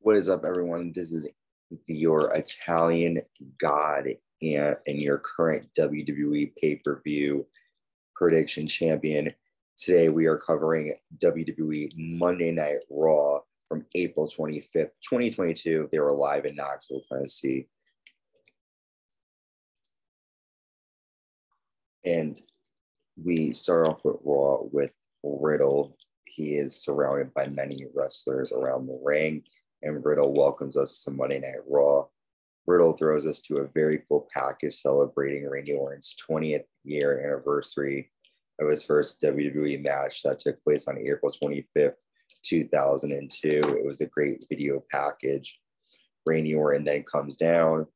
What is up, everyone? This is your Italian God and, and your current WWE pay per view prediction champion. Today, we are covering WWE Monday Night Raw from April 25th, 2022. They were live in Knoxville, Tennessee. And we start off with Raw with Riddle. He is surrounded by many wrestlers around the ring and Riddle welcomes us to Monday Night Raw. Riddle throws us to a very cool package celebrating Randy Orton's 20th year anniversary of his first WWE match that took place on April 25th, 2002. It was a great video package. Randy Orton then comes down.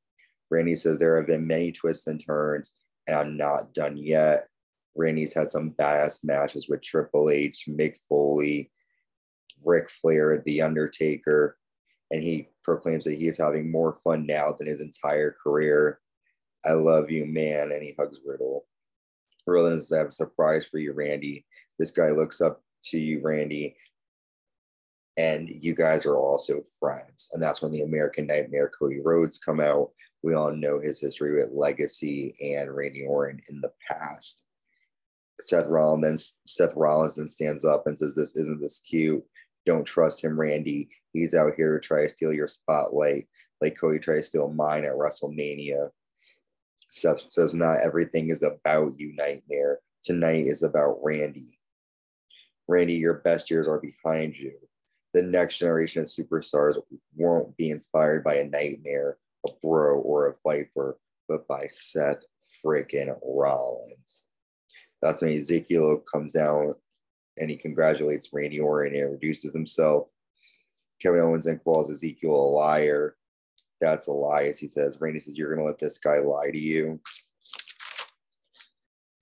Randy says there have been many twists and turns, and I'm not done yet. Randy's had some badass matches with Triple H, Mick Foley, Ric Flair, The Undertaker and he proclaims that he is having more fun now than his entire career. I love you, man. And he hugs Riddle. Riddle says, I have a surprise for you, Randy. This guy looks up to you, Randy. And you guys are also friends. And that's when the American Nightmare Cody Rhodes come out. We all know his history with Legacy and Randy Orton in the past. Seth Rollins, Seth Rollins then stands up and says, This isn't this cute. Don't trust him, Randy. He's out here to try to steal your spotlight, like Cody tried to steal mine at WrestleMania. Seth says, Not everything is about you, Nightmare. Tonight is about Randy. Randy, your best years are behind you. The next generation of superstars won't be inspired by a nightmare, a bro, or a viper, but by Seth freaking Rollins. That's when Ezekiel comes down and he congratulates Randy Orton and introduces himself. Kevin Owens then calls Ezekiel a liar. That's a lie, he says. Randy says, You're going to let this guy lie to you.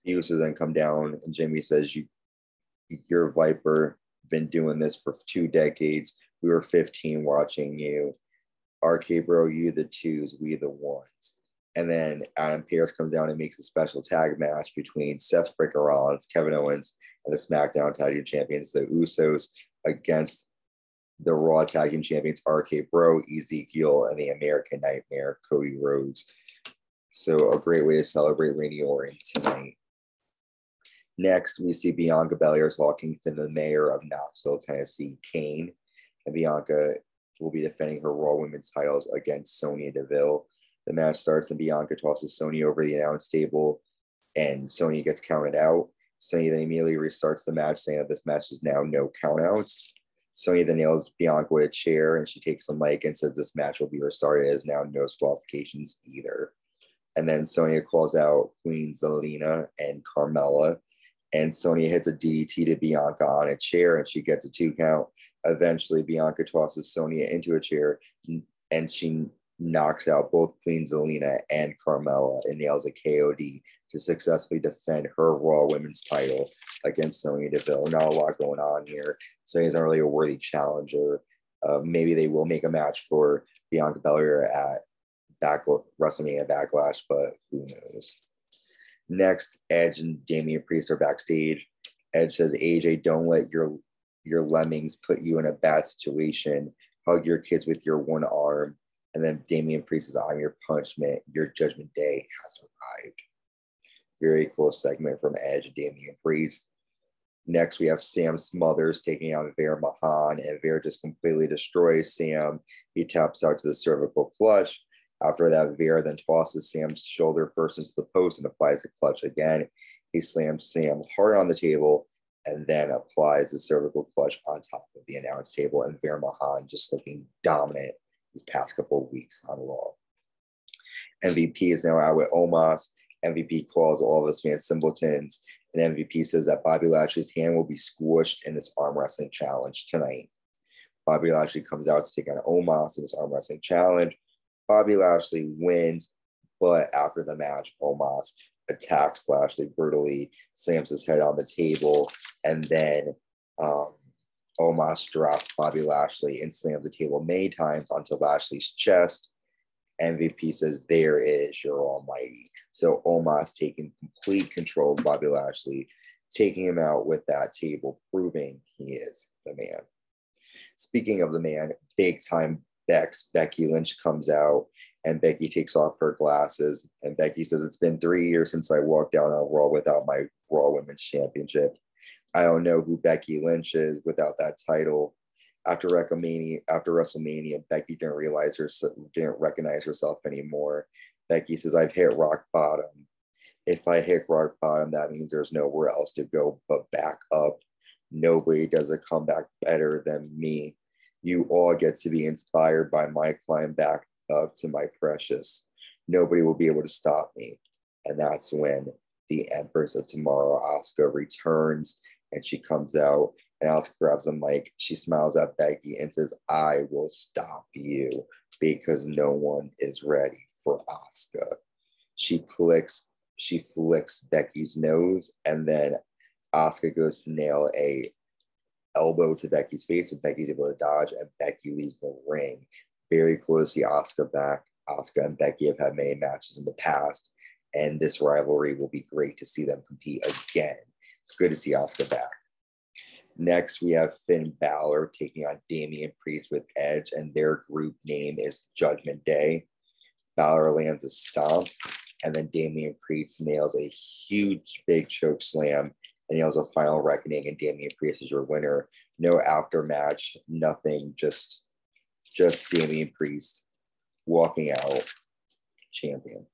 The Usos then come down, and Jimmy says, you, You're a Viper, been doing this for two decades. We were 15 watching you. RK Bro, you the twos, we the ones. And then Adam Pearce comes down and makes a special tag match between Seth Freaking Rollins, Kevin Owens, and the SmackDown Tag Team Champions, the Usos, against the Raw Tag Team Champions, RK Bro, Ezekiel, and the American Nightmare, Cody Rhodes. So a great way to celebrate Randy Orton tonight. Next, we see Bianca Belair talking to the mayor of Knoxville, Tennessee, Kane. And Bianca will be defending her Raw Women's titles against Sonya Deville. The match starts and Bianca tosses Sonya over the announce table and Sonya gets counted out. Sonya then immediately restarts the match, saying that this match is now no countouts. Sonya then nails Bianca with a chair and she takes the mic and says this match will be restarted as now no qualifications either. And then Sonya calls out Queen Zelina and Carmella. And Sonya hits a DDT to Bianca on a chair and she gets a two count. Eventually, Bianca tosses Sonya into a chair and she knocks out both Queen Zelina and Carmella and nails a KOD to successfully defend her Raw Women's title against Sonya Deville. Not a lot going on here. So he's not really a worthy challenger. Uh, maybe they will make a match for Bianca Belair at back WrestleMania Backlash, but who knows? Next, Edge and Damian Priest are backstage. Edge says, "AJ, don't let your your lemmings put you in a bad situation. Hug your kids with your one arm." And then Damian Priest says, "I'm your punishment. Your judgment day has arrived." Very cool segment from Edge and Damian Priest. Next, we have Sam Smothers taking on Veer Mahaan, and Veer just completely destroys Sam. He taps out to the cervical clutch. After that, Veer then tosses Sam's shoulder first into the post and applies the clutch again. He slams Sam hard on the table and then applies the cervical clutch on top of the announce table. And Veer Mahaan just looking dominant these past couple of weeks on Raw. MVP is now out with Omos. MVP calls all of his fans simpletons. And MVP says that Bobby Lashley's hand will be squished in this arm wrestling challenge tonight. Bobby Lashley comes out to take on Omos in this arm wrestling challenge. Bobby Lashley wins, but after the match, Omos attacks Lashley brutally, slams his head on the table, and then um, Omos drops Bobby Lashley instantly slams the table many times onto Lashley's chest. MVP says, There is your almighty. So Omos taking complete control of Bobby Lashley, taking him out with that table, proving he is the man. Speaking of the man, big time Bex, Becky Lynch comes out and Becky takes off her glasses. And Becky says, It's been three years since I walked down on Raw without my Raw Women's Championship. I don't know who Becky Lynch is without that title. After WrestleMania, after WrestleMania, Becky didn't realize her didn't recognize herself anymore. Becky says, I've hit rock bottom. If I hit rock bottom, that means there's nowhere else to go but back up. Nobody does a comeback better than me. You all get to be inspired by my climb back up to my precious. Nobody will be able to stop me. And that's when the Empress of Tomorrow, Asuka, returns and she comes out and Asuka grabs the mic. She smiles at Becky and says, I will stop you because no one is ready for Asuka. She flicks, she flicks Becky's nose and then Asuka goes to nail a elbow to Becky's face, but Becky's able to dodge, and Becky leaves the ring. Very cool to see Asuka back. Asuka and Becky have had many matches in the past, and this rivalry will be great to see them compete again. It's good to see Asuka back. Next, we have Finn Balor taking on Damian Priest with Edge, and their group name is Judgment Day. Balor lands a stomp, and then Damian Priest nails a huge big choke slam and has a final reckoning, and Damian Priest is your winner. No after match, nothing, just just Damian Priest walking out champion.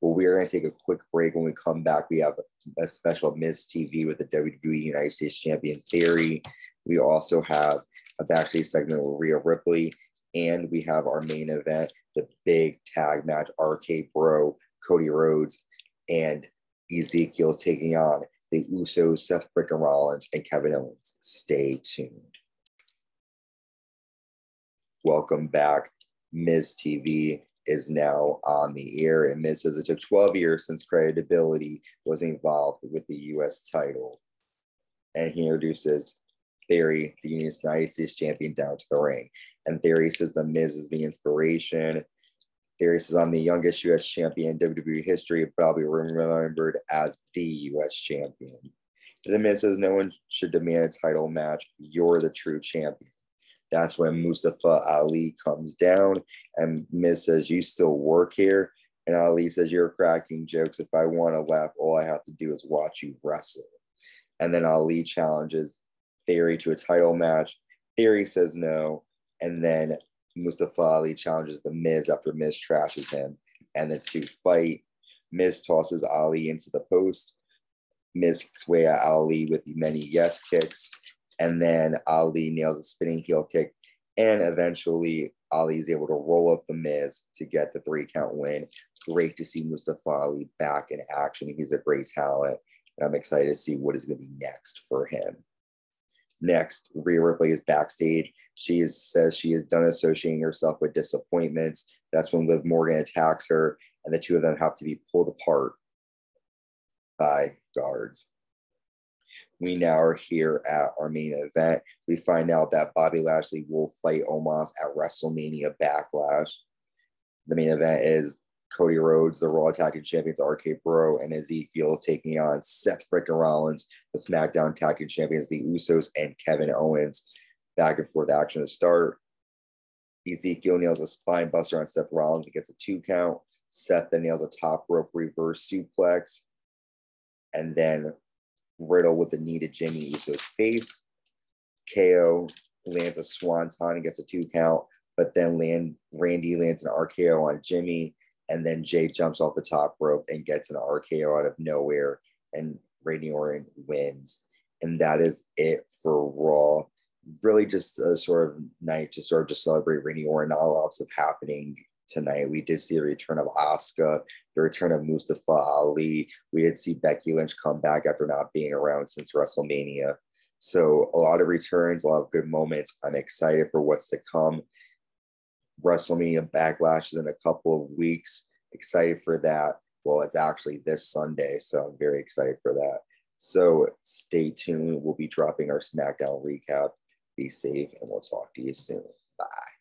Well, we are going to take a quick break. When we come back, we have a special Miz TV with the WWE United States Champion Theory. We also have a backstage segment with Rhea Ripley, and we have our main event, the big tag match, RK Bro, Cody Rhodes, and Ezekiel taking on the Usos, Seth Freaking Rollins, and Kevin Owens. Stay tuned. Welcome back. Miz TV is now on the air, and Miz says it took 12 years since credibility was involved with the U.S. title. And he introduces Theory, the United States champion, down to the ring. And Theory says the Miz is the inspiration Theory says, I'm the youngest US champion in WWE history, be remembered as the US champion. The Miz says, No one should demand a title match. You're the true champion. That's when Mustafa Ali comes down, and Miz says, You still work here? And Ali says, You're cracking jokes. If I want to laugh, all I have to do is watch you wrestle. And then Ali challenges Theory to a title match. Theory says no. And then Mustafa Ali challenges the Miz after Miz trashes him, and the two fight. Miz tosses Ali into the post. Miz at Ali with the many yes kicks, and then Ali nails a spinning heel kick, and eventually Ali is able to roll up the Miz to get the three count win. Great to see Mustafa Ali back in action. He's a great talent, and I'm excited to see what is going to be next for him. Next, Rhea Ripley is backstage. She is, says she is done associating herself with disappointments. That's when Liv Morgan attacks her, and the two of them have to be pulled apart by guards. We now are here at our main event. We find out that Bobby Lashley will fight Omos at WrestleMania Backlash. The main event is Cody Rhodes, the Raw Tag Team Champions, RK Bro, and Ezekiel taking on Seth Frickin' Rollins, the SmackDown Tag Team Champions, the Usos, and Kevin Owens. Back and forth action to start. Ezekiel nails a spine buster on Seth Rollins and gets a two count. Seth then nails a top rope reverse suplex. And then Riddle with the knee to Jimmy Uso's face. KO lands a swanton and gets a two count, but then land, Randy lands an RKO on Jimmy and then Jey jumps off the top rope and gets an RKO out of nowhere, and Randy Orton wins. And that is it for Raw. Really, just a sort of night to sort of just celebrate Randy Orton. Not a lot of happening tonight. We did see the return of Asuka, the return of Mustafa Ali. We did see Becky Lynch come back after not being around since WrestleMania. So a lot of returns, a lot of good moments. I'm excited for what's to come. WrestleMania Backlash is in a couple of weeks. Excited for that. Well, it's actually this Sunday, so I'm very excited for that. So stay tuned. We'll be dropping our SmackDown recap. Be safe, and we'll talk to you soon. Bye.